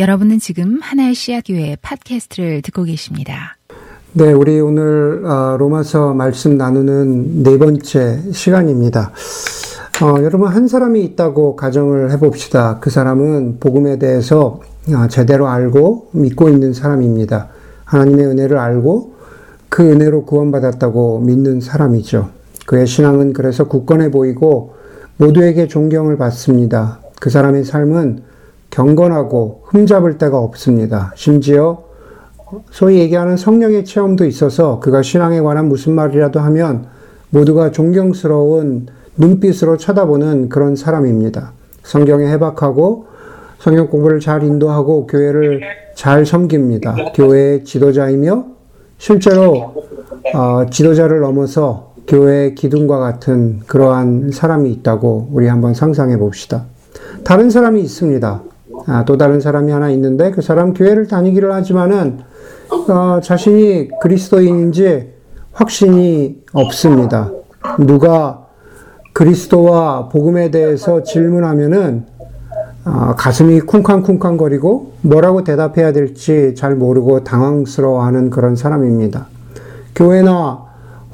여러분은 지금 하나의 씨앗교회 팟캐스트를 듣고 계십니다. 네, 우리 오늘 어, 로마서 말씀 나누는 네 번째 시간입니다. 어, 여러분 한 사람이 있다고 가정을 해봅시다. 그 사람은 복음에 대해서 어, 제대로 알고 믿고 있는 사람입니다. 하나님의 은혜를 알고 그 은혜로 구원받았다고 믿는 사람이죠. 그의 신앙은 그래서 굳건해 보이고 모두에게 존경을 받습니다. 그 사람의 삶은 경건하고 흠잡을 데가 없습니다. 심지어 소위 얘기하는 성령의 체험도 있어서 그가 신앙에 관한 무슨 말이라도 하면 모두가 존경스러운 눈빛으로 쳐다보는 그런 사람입니다. 성경에 해박하고 성경 공부를 잘 인도하고 교회를 잘 섬깁니다. 교회의 지도자이며 실제로 어, 지도자를 넘어서 교회의 기둥과 같은 그러한 사람이 있다고 우리 한번 상상해 봅시다. 다른 사람이 있습니다. 아, 또 다른 사람이 하나 있는데 그 사람 교회를 다니기를 하지만은 어, 자신이 그리스도인인지 확신이 없습니다. 누가 그리스도와 복음에 대해서 질문하면은 어, 가슴이 쿵쾅쿵쾅거리고 뭐라고 대답해야 될지 잘 모르고 당황스러워하는 그런 사람입니다. 교회나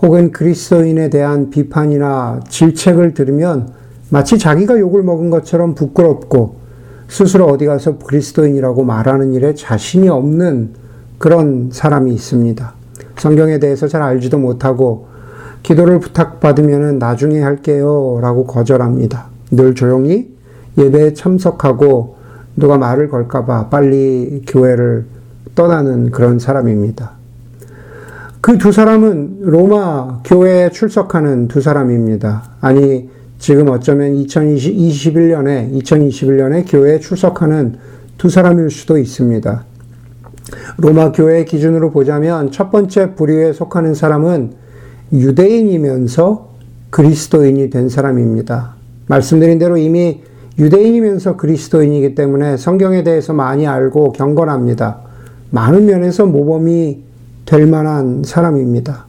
혹은 그리스도인에 대한 비판이나 질책을 들으면 마치 자기가 욕을 먹은 것처럼 부끄럽고 스스로 어디 가서 그리스도인이라고 말하는 일에 자신이 없는 그런 사람이 있습니다. 성경에 대해서 잘 알지도 못하고 기도를 부탁받으면 나중에 할게요 라고 거절합니다. 늘 조용히 예배에 참석하고 누가 말을 걸까봐 빨리 교회를 떠나는 그런 사람입니다. 그 두 사람은 로마 교회에 출석하는 두 사람입니다. 아니, 지금 어쩌면 2021년에, 2021년에 교회에 출석하는 두 사람일 수도 있습니다. 로마 교회 기준으로 보자면 첫 번째 부류에 속하는 사람은 유대인이면서 그리스도인이 된 사람입니다. 말씀드린 대로 이미 유대인이면서 그리스도인이기 때문에 성경에 대해서 많이 알고 경건합니다. 많은 면에서 모범이 될 만한 사람입니다.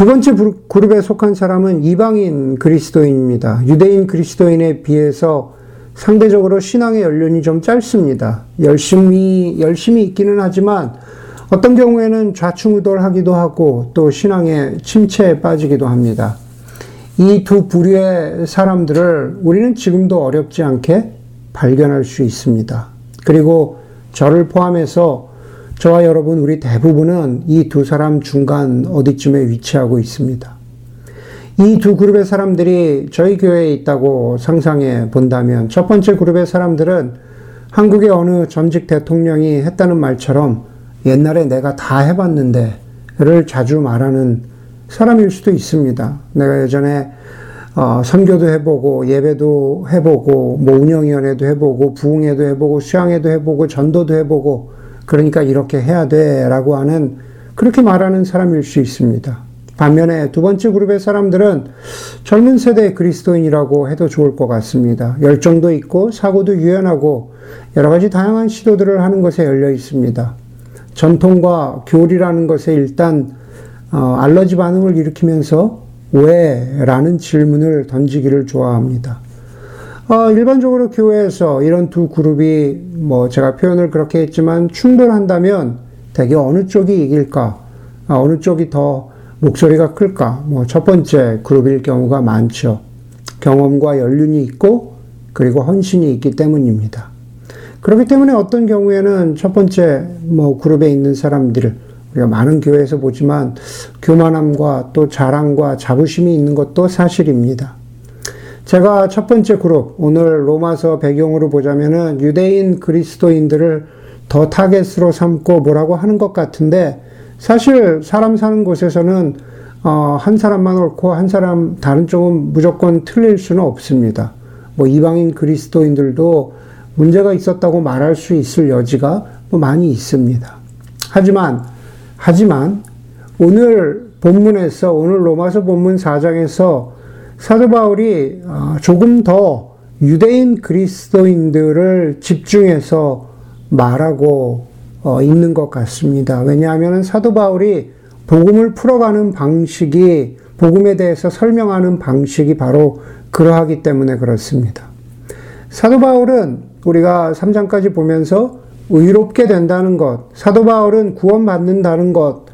두 번째 그룹에 속한 사람은 이방인 그리스도인입니다. 유대인 그리스도인에 비해서 상대적으로 신앙의 연륜이 좀 짧습니다. 열심히, 열심히 있기는 하지만 어떤 경우에는 좌충우돌하기도 하고 또 신앙의 침체에 빠지기도 합니다. 이 두 부류의 사람들을 우리는 지금도 어렵지 않게 발견할 수 있습니다. 그리고 저를 포함해서 저와 여러분, 우리 대부분은 이 두 사람 중간 어디쯤에 위치하고 있습니다. 이 두 그룹의 사람들이 저희 교회에 있다고 상상해 본다면 첫 번째 그룹의 사람들은 한국의 어느 전직 대통령이 했다는 말처럼 옛날에 내가 다 해봤는데를 자주 말하는 사람일 수도 있습니다. 내가 예전에 어, 선교도 해보고 예배도 해보고 뭐 운영위원회도 해보고 부흥회도 해보고 수양회도 해보고 전도도 해보고 그러니까 이렇게 해야 돼 라고 하는 그렇게 말하는 사람일 수 있습니다. 반면에 두 번째 그룹의 사람들은 젊은 세대의 그리스도인이라고 해도 좋을 것 같습니다. 열정도 있고 사고도 유연하고 여러 가지 다양한 시도들을 하는 것에 열려 있습니다. 전통과 교리라는 것에 일단 어, 알러지 반응을 일으키면서 왜? 라는 질문을 던지기를 좋아합니다. 어, 일반적으로 교회에서 이런 두 그룹이 뭐 제가 표현을 그렇게 했지만 충돌한다면 대개 어느 쪽이 이길까? 아, 어느 쪽이 더 목소리가 클까? 뭐 첫 번째 그룹일 경우가 많죠. 경험과 연륜이 있고 그리고 헌신이 있기 때문입니다. 그렇기 때문에 어떤 경우에는 첫 번째 뭐 그룹에 있는 사람들을 우리가 많은 교회에서 보지만 교만함과 또 자랑과 자부심이 있는 것도 사실입니다. 제가 첫 번째 그룹, 오늘 로마서 배경으로 보자면은 유대인 그리스도인들을 더 타겟으로 삼고 뭐라고 하는 것 같은데 사실 사람 사는 곳에서는 어, 한 사람만 옳고 한 사람 다른 쪽은 무조건 틀릴 수는 없습니다. 뭐 이방인 그리스도인들도 문제가 있었다고 말할 수 있을 여지가 뭐 많이 있습니다. 하지만 하지만 오늘 본문에서 오늘 로마서 본문 4장에서 사도 바울이 어, 조금 더 유대인 그리스도인들을 집중해서 말하고 어, 있는 것 같습니다. 왜냐하면 사도 바울이 복음을 풀어가는 방식이 복음에 대해서 설명하는 방식이 바로 그러하기 때문에 그렇습니다. 사도 바울은 우리가 3장까지 보면서 의롭게 된다는 것, 사도 바울은 구원받는다는 것,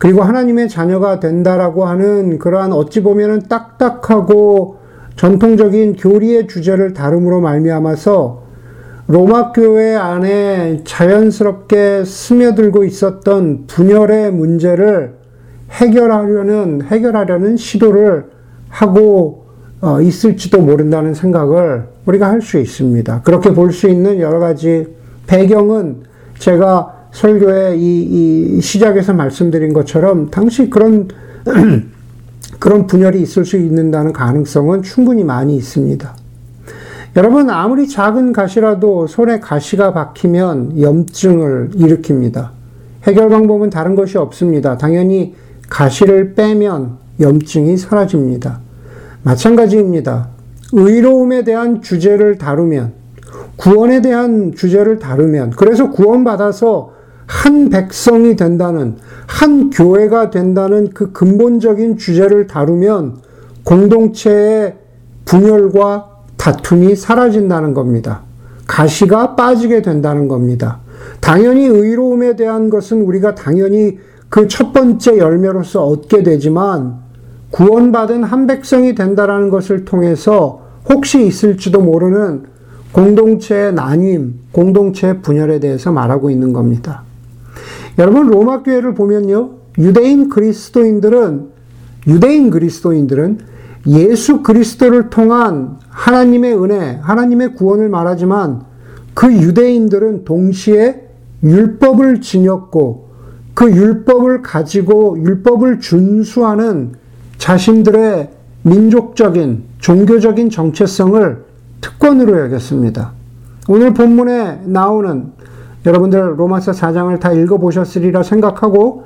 그리고 하나님의 자녀가 된다라고 하는 그러한 어찌 보면은 딱딱하고 전통적인 교리의 주제를 다름으로 말미암아서 로마 교회 안에 자연스럽게 스며들고 있었던 분열의 문제를 해결하려는 해결하려는 시도를 하고 어, 있을지도 모른다는 생각을 우리가 할 수 있습니다. 그렇게 볼 수 있는 여러 가지 배경은 제가 설교의 이, 이 시작에서 말씀드린 것처럼 당시 그런 그런 분열이 있을 수 있는다는 가능성은 충분히 많이 있습니다. 여러분, 아무리 작은 가시라도 손에 가시가 박히면 염증을 일으킵니다. 해결 방법은 다른 것이 없습니다. 당연히 가시를 빼면 염증이 사라집니다. 마찬가지입니다. 의로움에 대한 주제를 다루면, 구원에 대한 주제를 다루면, 그래서 구원받아서 한 백성이 된다는, 한 교회가 된다는 그 근본적인 주제를 다루면 공동체의 분열과 다툼이 사라진다는 겁니다. 가시가 빠지게 된다는 겁니다. 당연히 의로움에 대한 것은 우리가 당연히 그 첫 번째 열매로서 얻게 되지만 구원받은 한 백성이 된다라는 것을 통해서 혹시 있을지도 모르는 공동체의 나뉜, 공동체의 분열에 대해서 말하고 있는 겁니다. 여러분 로마 교회를 보면요. 유대인 그리스도인들은 유대인 그리스도인들은 예수 그리스도를 통한 하나님의 은혜, 하나님의 구원을 말하지만 그 유대인들은 동시에 율법을 지녔고 그 율법을 가지고 율법을 준수하는 자신들의 민족적인 종교적인 정체성을 특권으로 여겼습니다. 오늘 본문에 나오는 여러분들 로마서 4장을 다 읽어보셨으리라 생각하고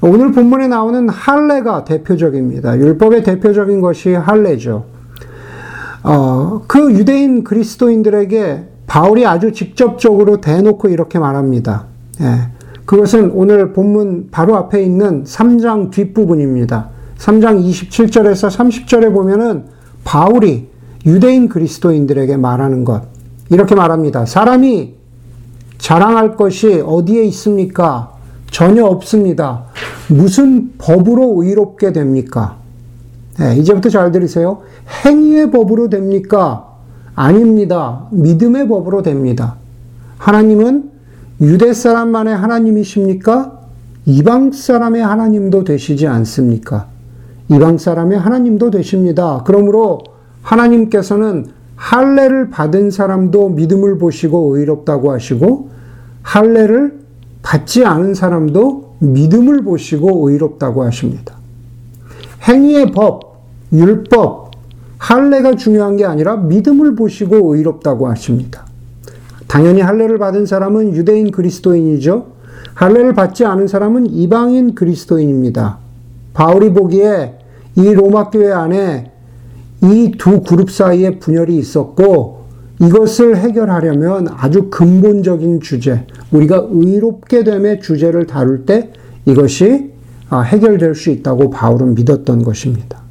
오늘 본문에 나오는 할례가 대표적입니다. 율법의 대표적인 것이 할례죠. 어, 그 유대인 그리스도인들에게 바울이 아주 직접적으로 대놓고 이렇게 말합니다. 예, 그것은 오늘 본문 바로 앞에 있는 3장 뒷부분입니다. 3장 27절에서 30절에 보면은 바울이 유대인 그리스도인들에게 말하는 것. 이렇게 말합니다. 사람이 자랑할 것이 어디에 있습니까? 전혀 없습니다. 무슨 법으로 의롭게 됩니까? 네, 이제부터 잘 들으세요. 행위의 법으로 됩니까? 아닙니다. 믿음의 법으로 됩니다. 하나님은 유대 사람만의 하나님이십니까? 이방 사람의 하나님도 되시지 않습니까? 이방 사람의 하나님도 되십니다. 그러므로 하나님께서는 할례를 받은 사람도 믿음을 보시고 의롭다고 하시고 할례를 받지 않은 사람도 믿음을 보시고 의롭다고 하십니다. 행위의 법, 율법, 할례가 중요한 게 아니라 믿음을 보시고 의롭다고 하십니다. 당연히 할례를 받은 사람은 유대인 그리스도인이죠. 할례를 받지 않은 사람은 이방인 그리스도인입니다. 바울이 보기에 이 로마 교회 안에 이 두 그룹 사이에 분열이 있었고 이것을 해결하려면 아주 근본적인 주제, 우리가 의롭게 됨의 주제를 다룰 때 이것이 아, 해결될 수 있다고 바울은 믿었던 것입니다.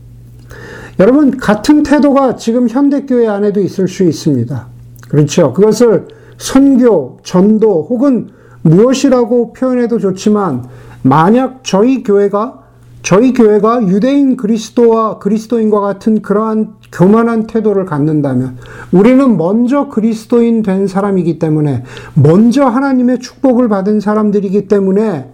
여러분, 같은 태도가 지금 현대교회 안에도 있을 수 있습니다. 그렇죠. 그것을 선교, 전도 혹은 무엇이라고 표현해도 좋지만 만약 저희 교회가 저희 교회가 유대인 그리스도와 그리스도인과 같은 그러한 교만한 태도를 갖는다면 우리는 먼저 그리스도인 된 사람이기 때문에 먼저 하나님의 축복을 받은 사람들이기 때문에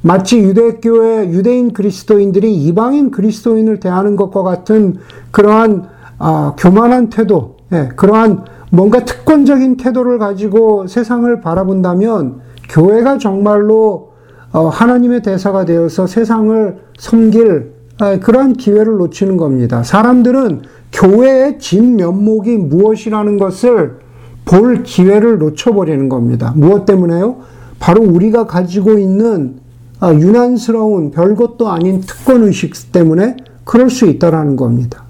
마치 유대교회 유대인 그리스도인들이 이방인 그리스도인을 대하는 것과 같은 그러한 아, 교만한 태도, 예, 그러한 뭔가 특권적인 태도를 가지고 세상을 바라본다면 교회가 정말로 어, 하나님의 대사가 되어서 세상을 섬길 아, 그러한 기회를 놓치는 겁니다. 사람들은 교회의 진면목이 무엇이라는 것을 볼 기회를 놓쳐버리는 겁니다. 무엇 때문에요? 바로 우리가 가지고 있는 아, 유난스러운 별것도 아닌 특권 의식 때문에 그럴 수 있다라는 겁니다.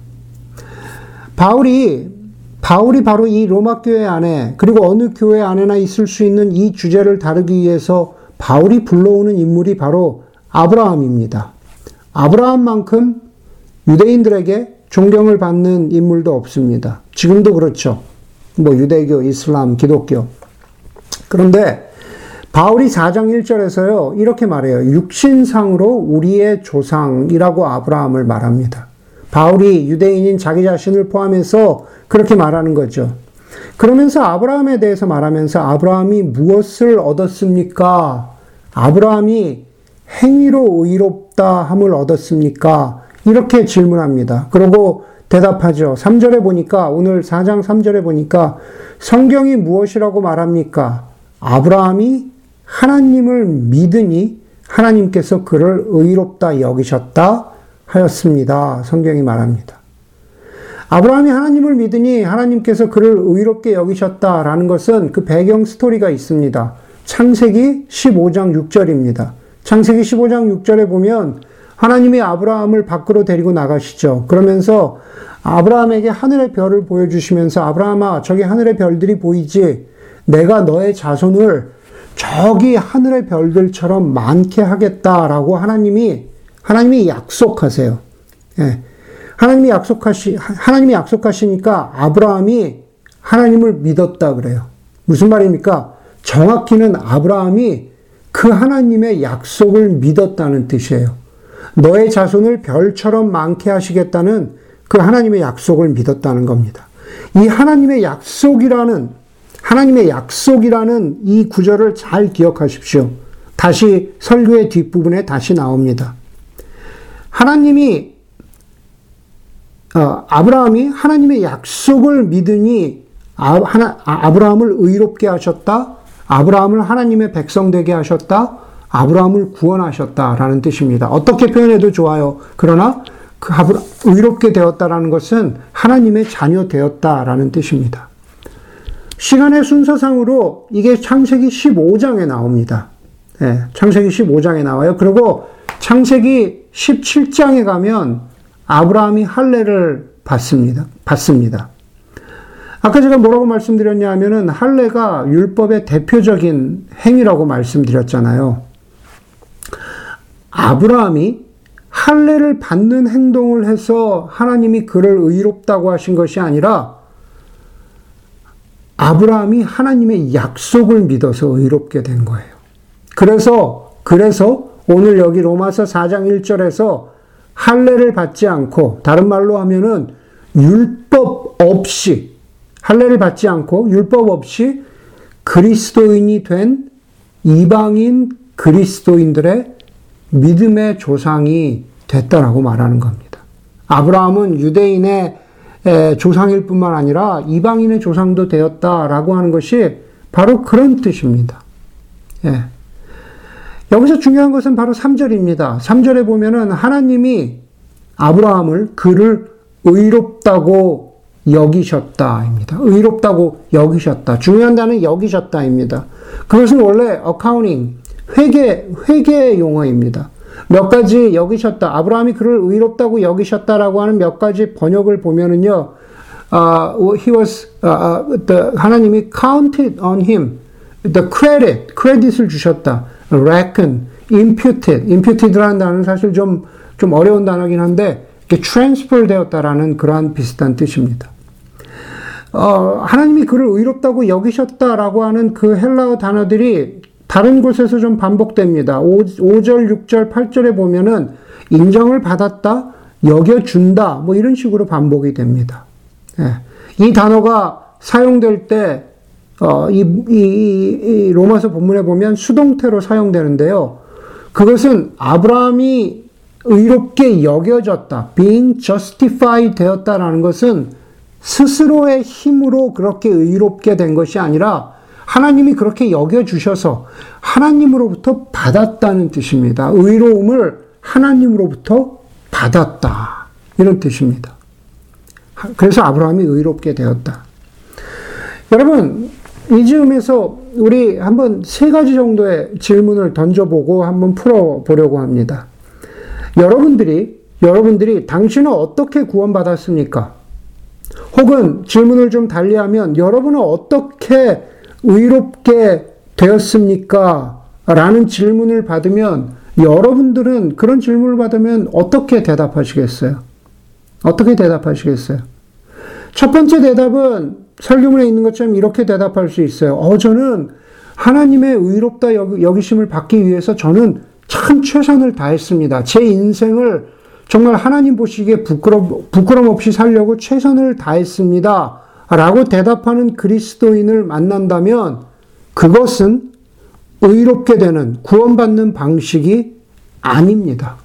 바울이 바울이 바로 이 로마 교회 안에 그리고 어느 교회 안에나 있을 수 있는 이 주제를 다루기 위해서 바울이 불러오는 인물이 바로 아브라함입니다. 아브라함만큼 유대인들에게 존경을 받는 인물도 없습니다. 지금도 그렇죠. 뭐 유대교, 이슬람, 기독교. 그런데 바울이 4장 1절에서요, 이렇게 말해요. 육신상으로 우리의 조상이라고 아브라함을 말합니다. 바울이 유대인인 자기 자신을 포함해서 그렇게 말하는 거죠. 그러면서 아브라함에 대해서 말하면서 아브라함이 무엇을 얻었습니까? 아브라함이 행위로 의롭다 함을 얻었습니까? 이렇게 질문합니다. 그리고 대답하죠. 3절에 보니까, 오늘 4장 3절에 보니까 성경이 무엇이라고 말합니까? 아브라함이 하나님을 믿으니 하나님께서 그를 의롭다 여기셨다 하였습니다. 성경이 말합니다. 아브라함이 하나님을 믿으니 하나님께서 그를 의롭게 여기셨다라는 것은 그 배경 스토리가 있습니다. 창세기 15장 6절입니다. 창세기 15장 6절에 보면 하나님이 아브라함을 밖으로 데리고 나가시죠. 그러면서 아브라함에게 하늘의 별을 보여주시면서 아브라함아, 저기 하늘의 별들이 보이지? 내가 너의 자손을 저기 하늘의 별들처럼 많게 하겠다라고 하나님이, 하나님이 약속하세요. 예. 하나님이 약속하시, 하나님이 약속하시니까 아브라함이 하나님을 믿었다 그래요. 무슨 말입니까? 정확히는 아브라함이 그 하나님의 약속을 믿었다는 뜻이에요. 너의 자손을 별처럼 많게 하시겠다는 그 하나님의 약속을 믿었다는 겁니다. 이 하나님의 약속이라는, 하나님의 약속이라는 이 구절을 잘 기억하십시오. 다시 설교의 뒷부분에 다시 나옵니다. 하나님이, 어, 아브라함이 하나님의 약속을 믿으니 아, 하나, 아, 아브라함을 의롭게 하셨다. 아브라함을 하나님의 백성 되게 하셨다. 아브라함을 구원하셨다라는 뜻입니다. 어떻게 표현해도 좋아요. 그러나 그 아브라, 의롭게 되었다라는 것은 하나님의 자녀 되었다라는 뜻입니다. 시간의 순서상으로 이게 창세기 15장에 나옵니다. 네, 창세기 15장에 나와요. 그리고 창세기 17장에 가면 아브라함이 할례를 받습니다. 받습니다. 아까 제가 뭐라고 말씀드렸냐 하면은 할례가 율법의 대표적인 행위라고 말씀드렸잖아요. 아브라함이 할례를 받는 행동을 해서 하나님이 그를 의롭다고 하신 것이 아니라 아브라함이 하나님의 약속을 믿어서 의롭게 된 거예요. 그래서 그래서 오늘 여기 로마서 4장 1절에서 할례를 받지 않고 다른 말로 하면은 율법 없이 할례를 받지 않고 율법 없이 그리스도인이 된 이방인 그리스도인들의 믿음의 조상이 됐다라고 말하는 겁니다. 아브라함은 유대인의 조상일 뿐만 아니라 이방인의 조상도 되었다라고 하는 것이 바로 그런 뜻입니다. 예. 여기서 중요한 것은 바로 3절입니다. 3절에 보면은 하나님이 아브라함을 그를 의롭다고 여기셨다입니다. 의롭다고 여기셨다. 중요한 단어는 여기셨다입니다. 그것은 원래 어카우닝, 회계, 회계 용어입니다. 몇 가지 여기셨다. 아브라함이 그를 의롭다고 여기셨다라고 하는 몇 가지 번역을 보면은요, uh, he was, uh, the, 하나님이 counted on him, the credit, 크레딧을 주셨다. reckon, imputed, imputed라는 단어는 사실 좀, 좀 어려운 단어긴 한데, 이렇게 transfer 되었다라는 그러한 비슷한 뜻입니다. 어, 하나님이 그를 의롭다고 여기셨다라고 하는 그 헬라어 단어들이 다른 곳에서 좀 반복됩니다. 5, 5절, 6절, 8절에 보면은 인정을 받았다, 여겨준다, 뭐 이런 식으로 반복이 됩니다. 예. 이 단어가 사용될 때, 어, 이, 이, 이, 로마서 본문에 보면 수동태로 사용되는데요. 그것은 아브라함이 의롭게 여겨졌다, being justified 되었다라는 것은 스스로의 힘으로 그렇게 의롭게 된 것이 아니라 하나님이 그렇게 여겨주셔서 하나님으로부터 받았다는 뜻입니다. 의로움을 하나님으로부터 받았다. 이런 뜻입니다. 그래서 아브라함이 의롭게 되었다. 여러분, 이 즈음에서 우리 한번 세 가지 정도의 질문을 던져보고 한번 풀어보려고 합니다. 여러분들이, 여러분들이 당신은 어떻게 구원받았습니까? 혹은 질문을 좀 달리하면 여러분은 어떻게 의롭게 되었습니까? 라는 질문을 받으면 여러분들은 그런 질문을 받으면 어떻게 대답하시겠어요? 어떻게 대답하시겠어요? 첫 번째 대답은 설교문에 있는 것처럼 이렇게 대답할 수 있어요. 어, 저는 하나님의 의롭다 여기심을 받기 위해서 저는 참 최선을 다했습니다. 제 인생을 정말 하나님 보시기에 부끄럼, 부끄럼 없이 살려고 최선을 다했습니다. 라고 대답하는 그리스도인을 만난다면 그것은 의롭게 되는 구원받는 방식이 아닙니다.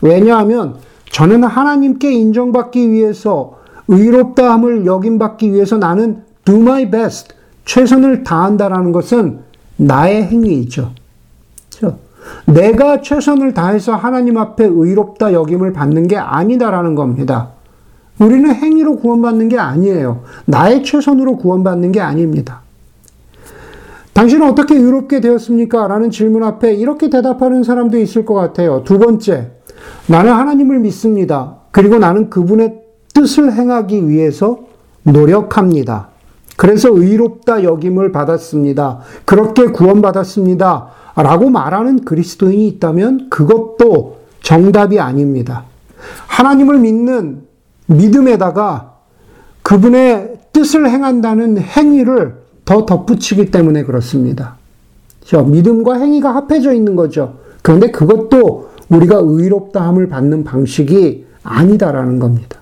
왜냐하면 저는 하나님께 인정받기 위해서 의롭다함을 여김받기 위해서 나는 do my best 최선을 다한다라는 것은 나의 행위이죠. 그렇죠? 내가 최선을 다해서 하나님 앞에 의롭다 여김을 받는 게 아니다라는 겁니다. 우리는 행위로 구원받는 게 아니에요. 나의 최선으로 구원받는 게 아닙니다. 당신은 어떻게 의롭게 되었습니까? 라는 질문 앞에 이렇게 대답하는 사람도 있을 것 같아요. 두 번째, 나는 하나님을 믿습니다. 그리고 나는 그분의 뜻을 행하기 위해서 노력합니다. 그래서 의롭다 여김을 받았습니다. 그렇게 구원받았습니다. 라고 말하는 그리스도인이 있다면 그것도 정답이 아닙니다. 하나님을 믿는 믿음에다가 그분의 뜻을 행한다는 행위를 더 덧붙이기 때문에 그렇습니다. 믿음과 행위가 합해져 있는 거죠. 그런데 그것도 우리가 의롭다함을 받는 방식이 아니다라는 겁니다.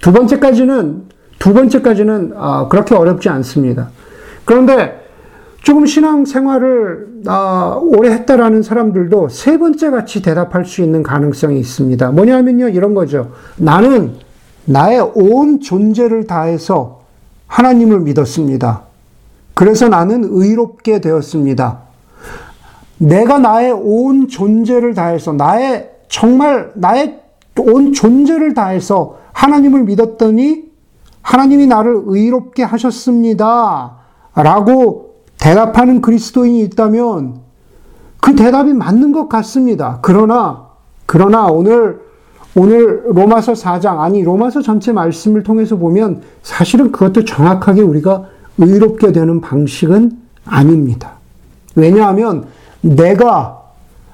두 번째까지는 두 번째까지는 아, 그렇게 어렵지 않습니다. 그런데 조금 신앙 생활을 아, 오래 했다라는 사람들도 세 번째 같이 대답할 수 있는 가능성이 있습니다. 뭐냐면요, 이런 거죠. 나는 나의 온 존재를 다해서 하나님을 믿었습니다. 그래서 나는 의롭게 되었습니다. 내가 나의 온 존재를 다해서, 나의, 정말 나의 온 존재를 다해서 하나님을 믿었더니 하나님이 나를 의롭게 하셨습니다. 라고 대답하는 그리스도인이 있다면 그 대답이 맞는 것 같습니다. 그러나, 그러나 오늘, 오늘 로마서 4장, 아니, 로마서 전체 말씀을 통해서 보면 사실은 그것도 정확하게 우리가 의롭게 되는 방식은 아닙니다. 왜냐하면 내가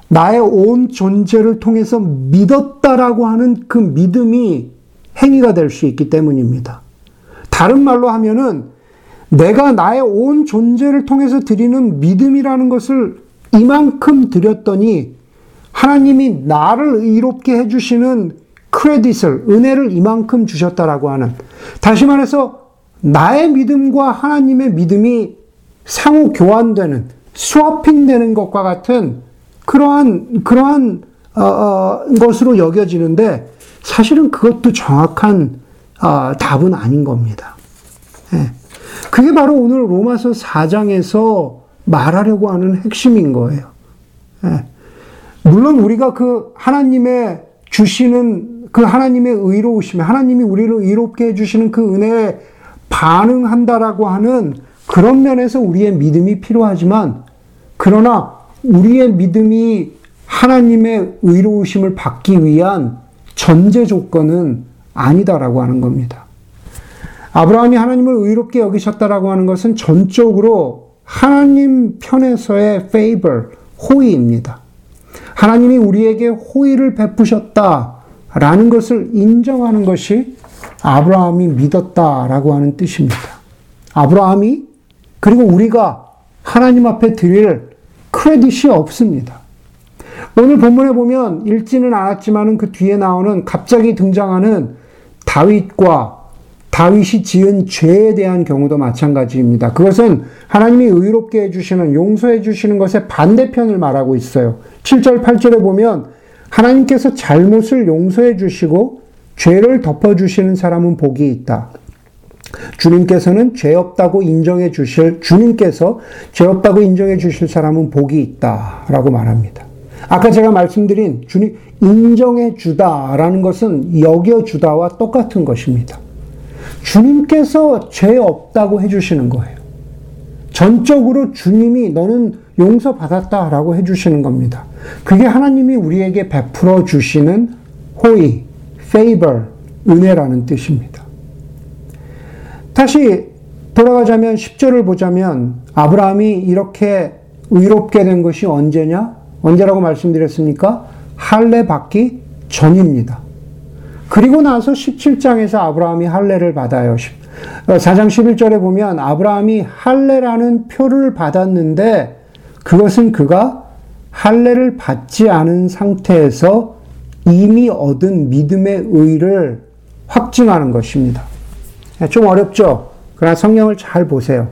나의 온 존재를 통해서 믿었다라고 하는 그 믿음이 행위가 될 수 있기 때문입니다. 다른 말로 하면은 내가 나의 온 존재를 통해서 드리는 믿음이라는 것을 이만큼 드렸더니 하나님이 나를 의롭게 해주시는 크레딧을, 은혜를 이만큼 주셨다라고 하는. 다시 말해서 나의 믿음과 하나님의 믿음이 상호 교환되는, 스와핑되는 것과 같은 그러한, 그러한, 어, 어, 것으로 여겨지는데 사실은 그것도 정확한 아, 답은 아닌 겁니다. 예. 그게 바로 오늘 로마서 4장에서 말하려고 하는 핵심인 거예요. 예. 물론 우리가 그 하나님의 주시는 그 하나님의 의로우심에 하나님이 우리를 의롭게 해주시는 그 은혜에 반응한다라고 하는 그런 면에서 우리의 믿음이 필요하지만 그러나 우리의 믿음이 하나님의 의로우심을 받기 위한 전제 조건은 아니다라고 하는 겁니다. 아브라함이 하나님을 의롭게 여기셨다라고 하는 것은 전적으로 하나님 편에서의 favor, 호의입니다. 하나님이 우리에게 호의를 베푸셨다라는 것을 인정하는 것이 아브라함이 믿었다라고 하는 뜻입니다. 아브라함이 그리고 우리가 하나님 앞에 드릴 크레딧이 없습니다. 오늘 본문에 보면 읽지는 않았지만은 그 뒤에 나오는 갑자기 등장하는 다윗과 다윗이 지은 죄에 대한 경우도 마찬가지입니다. 그것은 하나님이 의롭게 해주시는, 용서해 주시는 것의 반대편을 말하고 있어요. 7절, 8절에 보면 하나님께서 잘못을 용서해 주시고 죄를 덮어주시는 사람은 복이 있다. 주님께서는 죄 없다고 인정해 주실, 주님께서 죄 없다고 인정해 주실 사람은 복이 있다. 라고 말합니다. 아까 제가 말씀드린 주님 인정해 주다라는 것은 여겨 주다와 똑같은 것입니다. 주님께서 죄 없다고 해주시는 거예요. 전적으로 주님이 너는 용서받았다 라고 해주시는 겁니다. 그게 하나님이 우리에게 베풀어 주시는 호의, favor, 은혜라는 뜻입니다. 다시 돌아가자면 10절을 보자면 아브라함이 이렇게 의롭게 된 것이 언제냐? 언제라고 말씀드렸습니까? 할례 받기 전입니다. 그리고 나서 17장에서 아브라함이 할례를 받아요. 4장 어, 11절에 보면 아브라함이 할례라는 표를 받았는데 그것은 그가 할례를 받지 않은 상태에서 이미 얻은 믿음의 의를 확증하는 것입니다. 예, 좀 어렵죠? 그러나 성경을 잘 보세요.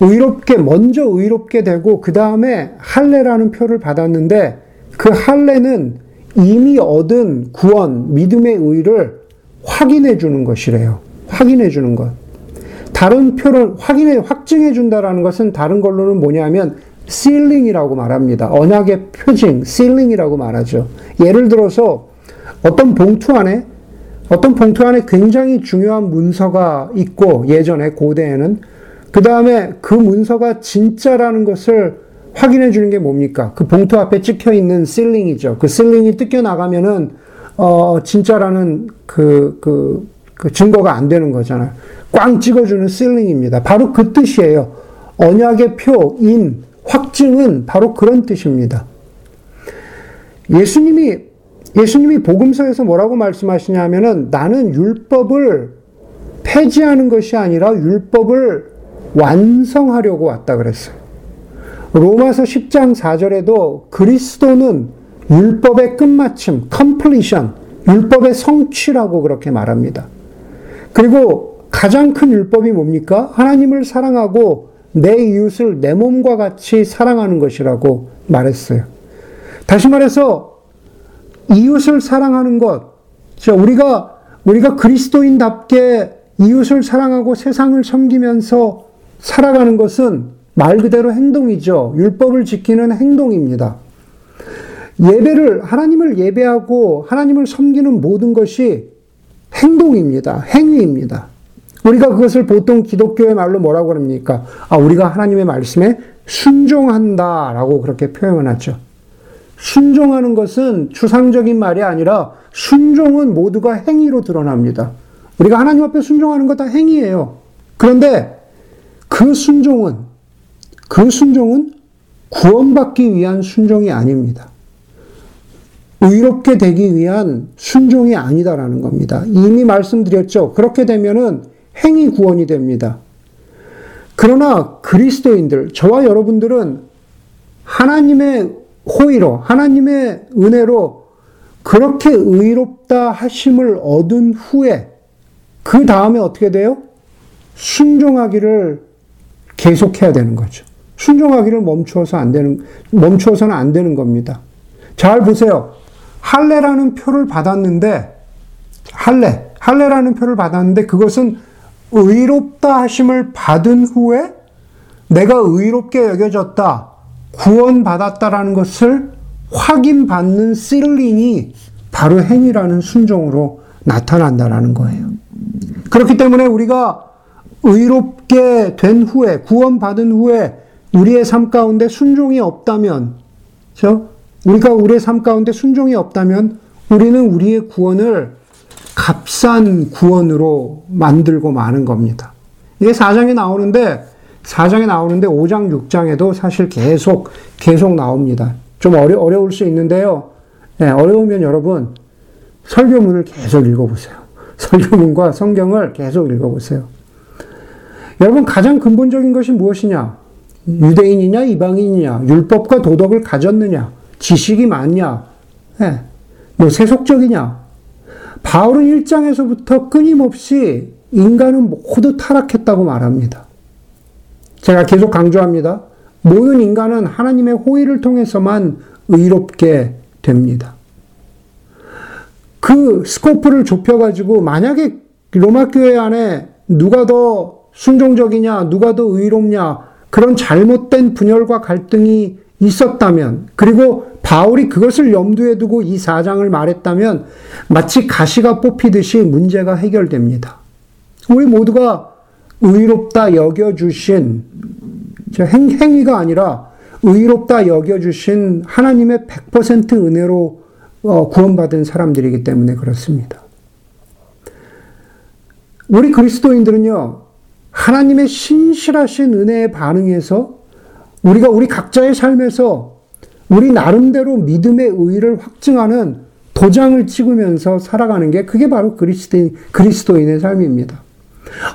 의롭게 먼저 의롭게 되고 그 다음에 할례라는 표를 받았는데 그 할례는 이미 얻은 구원, 믿음의 의를 확인해 주는 것이래요. 확인해 주는 것. 다른 표를 확인해 확증해 준다라는 것은 다른 걸로는 뭐냐면 실링이라고 말합니다. 언약의 표징, 실링이라고 말하죠. 예를 들어서 어떤 봉투 안에 어떤 봉투 안에 굉장히 중요한 문서가 있고 예전에 고대에는 그 다음에 그 문서가 진짜라는 것을 확인해 주는 게 뭡니까? 그 봉투 앞에 찍혀 있는 실링이죠. 그 실링이 뜯겨 나가면은 어 진짜라는 그, 그, 그 증거가 안 되는 거잖아요. 꽝 찍어주는 실링입니다. 바로 그 뜻이에요. 언약의 표, 인, 확증은 바로 그런 뜻입니다. 예수님이 예수님이 복음서에서 뭐라고 말씀하시냐면은 나는 율법을 폐지하는 것이 아니라 율법을 완성하려고 왔다 그랬어요. 로마서 10장 4절에도 그리스도는 율법의 끝마침, completion, 율법의 성취라고 그렇게 말합니다. 그리고 가장 큰 율법이 뭡니까? 하나님을 사랑하고 내 이웃을 내 몸과 같이 사랑하는 것이라고 말했어요. 다시 말해서 이웃을 사랑하는 것, 우리가 우리가 그리스도인답게 이웃을 사랑하고 세상을 섬기면서 살아가는 것은 말 그대로 행동이죠. 율법을 지키는 행동입니다. 예배를, 하나님을 예배하고 하나님을 섬기는 모든 것이 행동입니다. 행위입니다. 우리가 그것을 보통 기독교의 말로 뭐라고 합니까? 아, 우리가 하나님의 말씀에 순종한다 라고 그렇게 표현을 하죠. 순종하는 것은 추상적인 말이 아니라 순종은 모두가 행위로 드러납니다. 우리가 하나님 앞에 순종하는 것다 행위예요. 그런데 그 순종은 그 순종은 구원받기 위한 순종이 아닙니다. 의롭게 되기 위한 순종이 아니다라는 겁니다. 이미 말씀드렸죠. 그렇게 되면은 행위 구원이 됩니다. 그러나 그리스도인들, 저와 여러분들은 하나님의 호의로, 하나님의 은혜로 그렇게 의롭다 하심을 얻은 후에 그 다음에 어떻게 돼요? 순종하기를 계속해야 되는 거죠. 순종하기를 멈추어서 안 되는, 멈추어서는 안 되는 겁니다. 잘 보세요. 할례라는 표를 받았는데, 할례, 할례라는 표를 받았는데 그것은 의롭다 하심을 받은 후에 내가 의롭게 여겨졌다, 구원받았다라는 것을 확인받는 실링이 바로 행위라는 순종으로 나타난다라는 거예요. 그렇기 때문에 우리가 의롭게 된 후에, 구원받은 후에 우리의 삶 가운데 순종이 없다면, 그렇죠? 우리가 우리의 삶 가운데 순종이 없다면 우리는 우리의 구원을 값싼 구원으로 만들고 마는 겁니다. 이게 4장에 나오는데, 4장에 나오는데 5장, 6장에도 사실 계속, 계속 나옵니다. 좀 어려, 어려울 수 있는데요. 네, 어려우면 여러분, 설교문을 계속 읽어보세요. 설교문과 성경을 계속 읽어보세요. 여러분, 가장 근본적인 것이 무엇이냐? 유대인이냐, 이방인이냐, 율법과 도덕을 가졌느냐, 지식이 많냐, 네, 뭐 세속적이냐, 바울은 1장에서부터 끊임없이 인간은 모두 타락했다고 말합니다. 제가 계속 강조합니다. 모든 인간은 하나님의 호의를 통해서만 의롭게 됩니다. 그 스코프를 좁혀가지고 만약에 로마 교회 안에 누가 더 순종적이냐, 누가 더 의롭냐, 그런 잘못된 분열과 갈등이 있었다면, 그리고 바울이 그것을 염두에 두고 이 사장을 말했다면 마치 가시가 뽑히듯이 문제가 해결됩니다. 우리 모두가 의롭다 여겨주신, 행, 행위가 아니라 의롭다 여겨주신 하나님의 100% 은혜로 어, 구원받은 사람들이기 때문에 그렇습니다. 우리 그리스도인들은요, 하나님의 신실하신 은혜에 반응해서 우리가 우리 각자의 삶에서 우리 나름대로 믿음의 의를 확증하는 도장을 찍으면서 살아가는 게 그게 바로 그리스도인, 그리스도인의 삶입니다.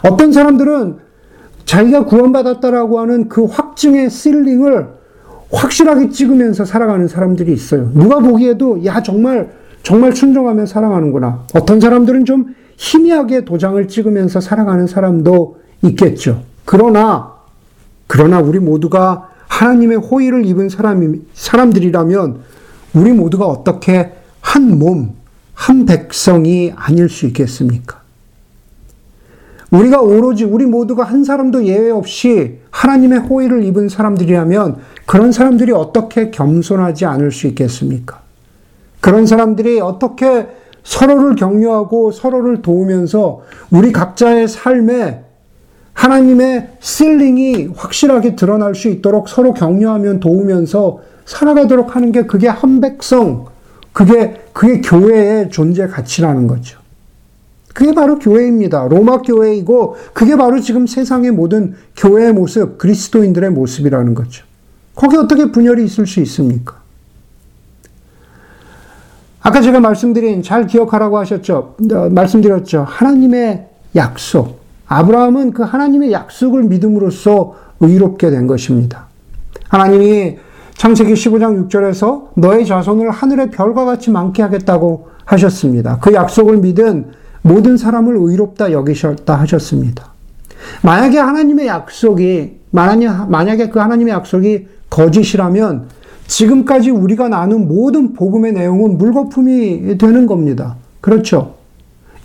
어떤 사람들은 자기가 구원받았다라고 하는 그 확증의 실링을 확실하게 찍으면서 살아가는 사람들이 있어요. 누가 보기에도, 야, 정말, 정말 순종하며 살아가는구나. 어떤 사람들은 좀 희미하게 도장을 찍으면서 살아가는 사람도 있겠죠. 그러나, 그러나 우리 모두가 하나님의 호의를 입은 사람이, 사람들이라면 우리 모두가 어떻게 한 몸, 한 백성이 아닐 수 있겠습니까? 우리가 오로지 우리 모두가 한 사람도 예외 없이 하나님의 호의를 입은 사람들이라면 그런 사람들이 어떻게 겸손하지 않을 수 있겠습니까? 그런 사람들이 어떻게 서로를 격려하고 서로를 도우면서 우리 각자의 삶에 하나님의 실링이 확실하게 드러날 수 있도록 서로 격려하면 도우면서 살아가도록 하는 게 그게 한 백성, 그게, 그게 교회의 존재 가치라는 거죠. 그게 바로 교회입니다. 로마 교회이고, 그게 바로 지금 세상의 모든 교회의 모습, 그리스도인들의 모습이라는 거죠. 거기 어떻게 분열이 있을 수 있습니까? 아까 제가 말씀드린, 잘 기억하라고 하셨죠? 어, 말씀드렸죠. 하나님의 약속. 아브라함은 그 하나님의 약속을 믿음으로써 의롭게 된 것입니다. 하나님이 창세기 15장 6절에서 너의 자손을 하늘의 별과 같이 많게 하겠다고 하셨습니다. 그 약속을 믿은 모든 사람을 의롭다 여기셨다 하셨습니다. 만약에 하나님의 약속이, 만약에 그 하나님의 약속이 거짓이라면 지금까지 우리가 나눈 모든 복음의 내용은 물거품이 되는 겁니다. 그렇죠.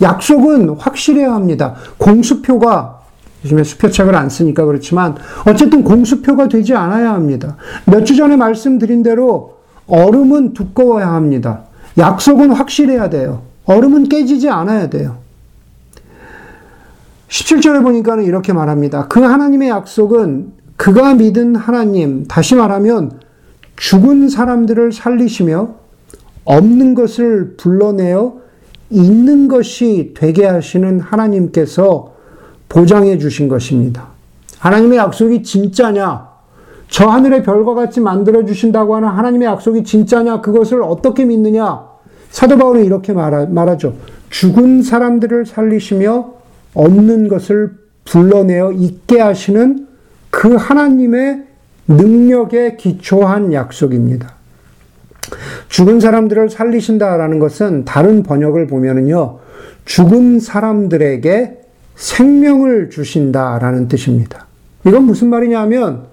약속은 확실해야 합니다. 공수표가 요즘에 수표책을 안 쓰니까 그렇지만 어쨌든 공수표가 되지 않아야 합니다. 몇 주 전에 말씀드린 대로 얼음은 두꺼워야 합니다. 약속은 확실해야 돼요. 얼음은 깨지지 않아야 돼요. 17절에 보니까는 이렇게 말합니다. 그 하나님의 약속은 그가 믿은 하나님, 다시 말하면 죽은 사람들을 살리시며 없는 것을 불러내어 있는 것이 되게 하시는 하나님께서 보장해 주신 것입니다. 하나님의 약속이 진짜냐? 저 하늘의 별과 같이 만들어 주신다고 하는 하나님의 약속이 진짜냐? 그것을 어떻게 믿느냐? 사도 바울은 이렇게 말하, 말하죠. 죽은 사람들을 살리시며 없는 것을 불러내어 있게 하시는 그 하나님의 능력에 기초한 약속입니다. 죽은 사람들을 살리신다라는 것은 다른 번역을 보면은요, 죽은 사람들에게 생명을 주신다라는 뜻입니다. 이건 무슨 말이냐면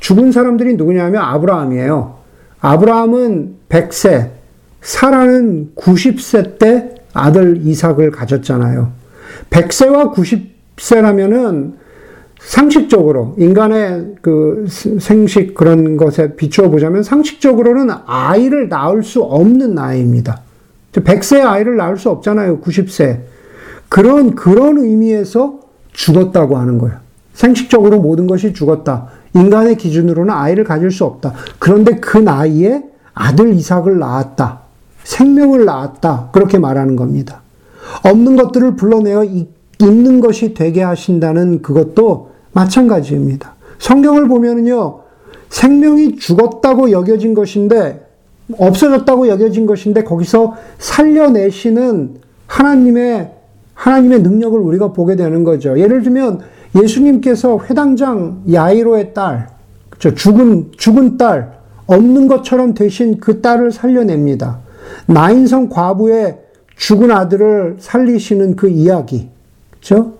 죽은 사람들이 누구냐면 아브라함이에요. 아브라함은 100세, 사라는 90세 때 아들 이삭을 가졌잖아요. 100세와 90세라면은 상식적으로 인간의 그 생식 그런 것에 비추어 보자면 상식적으로는 아이를 낳을 수 없는 나이입니다. 100세 아이를 낳을 수 없잖아요. 90세. 그런, 그런 의미에서 죽었다고 하는 거예요. 생식적으로 모든 것이 죽었다. 인간의 기준으로는 아이를 가질 수 없다. 그런데 그 나이에 아들 이삭을 낳았다. 생명을 낳았다. 그렇게 말하는 겁니다. 없는 것들을 불러내어 있는 것이 되게 하신다는 그것도 마찬가지입니다. 성경을 보면은요, 생명이 죽었다고 여겨진 것인데, 없어졌다고 여겨진 것인데, 거기서 살려내시는 하나님의 하나님의 능력을 우리가 보게 되는 거죠. 예를 들면 예수님께서 회당장 야이로의 딸, 그렇죠. 죽은 죽은 딸, 없는 것처럼 되신 그 딸을 살려냅니다. 나인성 과부의 죽은 아들을 살리시는 그 이야기, 그렇죠?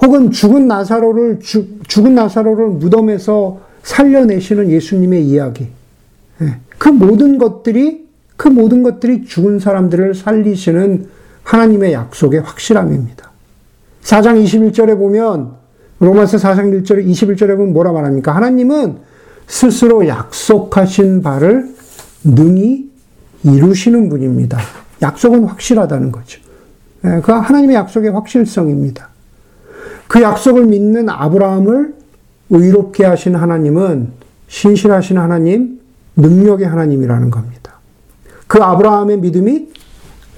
혹은 죽은 나사로를 죽, 죽은 나사로를 무덤에서 살려내시는 예수님의 이야기. 예. 그 모든 것들이 그 모든 것들이 죽은 사람들을 살리시는 하나님의 약속의 확실함입니다. 4장 21절에 보면 로마서 4장 1절 21절에 보면 뭐라 말합니까? 하나님은 스스로 약속하신 바를 능히 이루시는 분입니다. 약속은 확실하다는 거죠. 예, 그 하나님의 약속의 확실성입니다. 그 약속을 믿는 아브라함을 의롭게 하신 하나님은 신실하신 하나님, 능력의 하나님이라는 겁니다. 그 아브라함의 믿음이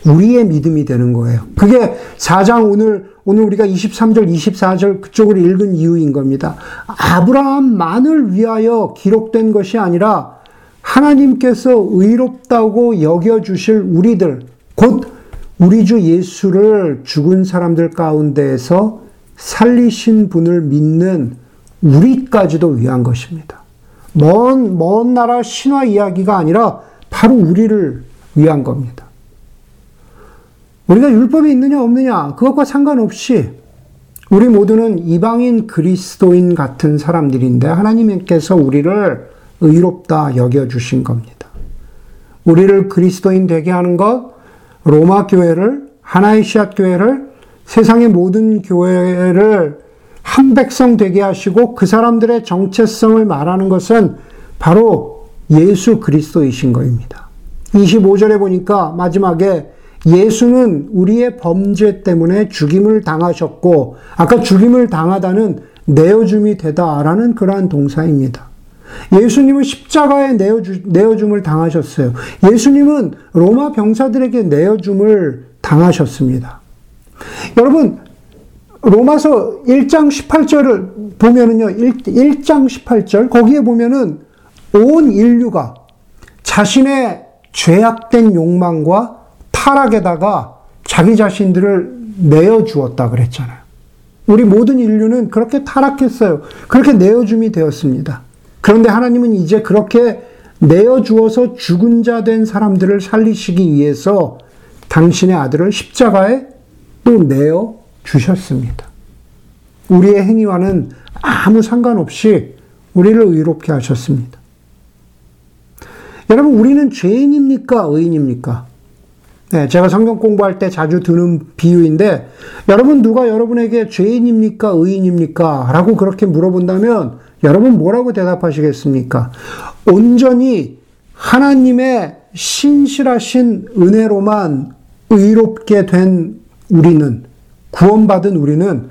우리의 믿음이 되는 거예요. 그게 4장 오늘, 오늘 우리가 23절, 24절 그쪽을 읽은 이유인 겁니다. 아브라함만을 위하여 기록된 것이 아니라 하나님께서 의롭다고 여겨 주실 우리들, 곧 우리 주 예수를 죽은 사람들 가운데에서 살리신 분을 믿는 우리까지도 위한 것입니다. 먼, 먼 나라 신화 이야기가 아니라 바로 우리를 위한 겁니다. 우리가 율법이 있느냐 없느냐 그것과 상관없이 우리 모두는 이방인 그리스도인 같은 사람들인데 하나님께서 우리를 의롭다 여겨 주신 겁니다. 우리를 그리스도인 되게 하는 것, 로마 교회를, 하나의 씨앗 교회를, 세상의 모든 교회를 한 백성 되게 하시고 그 사람들의 정체성을 말하는 것은 바로 예수 그리스도이신 것입니다. 25절에 보니까 마지막에 예수는 우리의 범죄 때문에 죽임을 당하셨고, 아까 죽임을 당하다는 내어줌이 되다라는 그러한 동사입니다. 예수님은 십자가에 내어주, 내어줌을 당하셨어요. 예수님은 로마 병사들에게 내어줌을 당하셨습니다. 여러분, 로마서 1장 18절을 보면은요, 1, 장 18절, 거기에 보면은 온 인류가 자신의 죄악된 욕망과 타락에다가 자기 자신들을 내어주었다 그랬잖아요. 우리 모든 인류는 그렇게 타락했어요. 그렇게 내어줌이 되었습니다. 그런데 하나님은 이제 그렇게 내어주어서 죽은 자 된 사람들을 살리시기 위해서 당신의 아들을 십자가에 또 내어 주셨습니다. 우리의 행위와는 아무 상관없이 우리를 의롭게 하셨습니다. 여러분, 우리는 죄인입니까? 의인입니까? 네, 제가 성경 공부할 때 자주 드는 비유인데, 여러분 누가 여러분에게 죄인입니까? 의인입니까? 라고 그렇게 물어본다면, 여러분 뭐라고 대답하시겠습니까? 온전히 하나님의 신실하신 은혜로만 의롭게 된 우리는, 구원받은 우리는,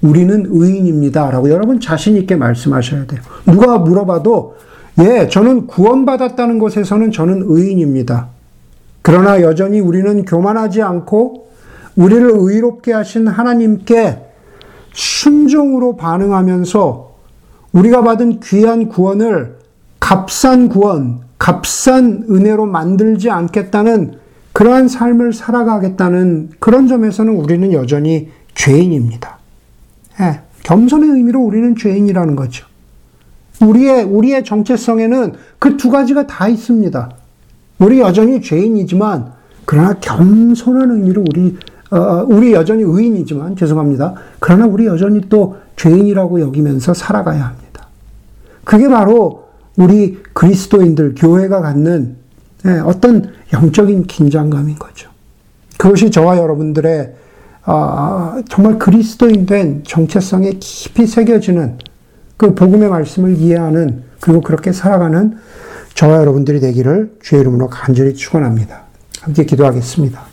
우리는 의인입니다. 라고 여러분 자신 있게 말씀하셔야 돼요. 누가 물어봐도, 예, 저는 구원받았다는 것에서는 저는 의인입니다. 그러나 여전히 우리는 교만하지 않고 우리를 의롭게 하신 하나님께 순종으로 반응하면서 우리가 받은 귀한 구원을 값싼 구원, 값싼 은혜로 만들지 않겠다는 그러한 삶을 살아가겠다는 그런 점에서는 우리는 여전히 죄인입니다. 예, 겸손의 의미로 우리는 죄인이라는 거죠. 우리의, 우리의 정체성에는 그 두 가지가 다 있습니다. 우리 여전히 죄인이지만 그러나 겸손한 의미로 우리 어, 어, 우리 여전히 의인이지만 죄송합니다. 그러나 우리 여전히 또 죄인이라고 여기면서 살아가야 합니다. 그게 바로 우리 그리스도인들 교회가 갖는 예, 어떤 영적인 긴장감인 거죠. 그것이 저와 여러분들의 아, 정말 그리스도인 된 정체성에 깊이 새겨지는 그 복음의 말씀을 이해하는 그리고 그렇게 살아가는 저와 여러분들이 되기를 주의 이름으로 간절히 축원합니다. 함께 기도하겠습니다.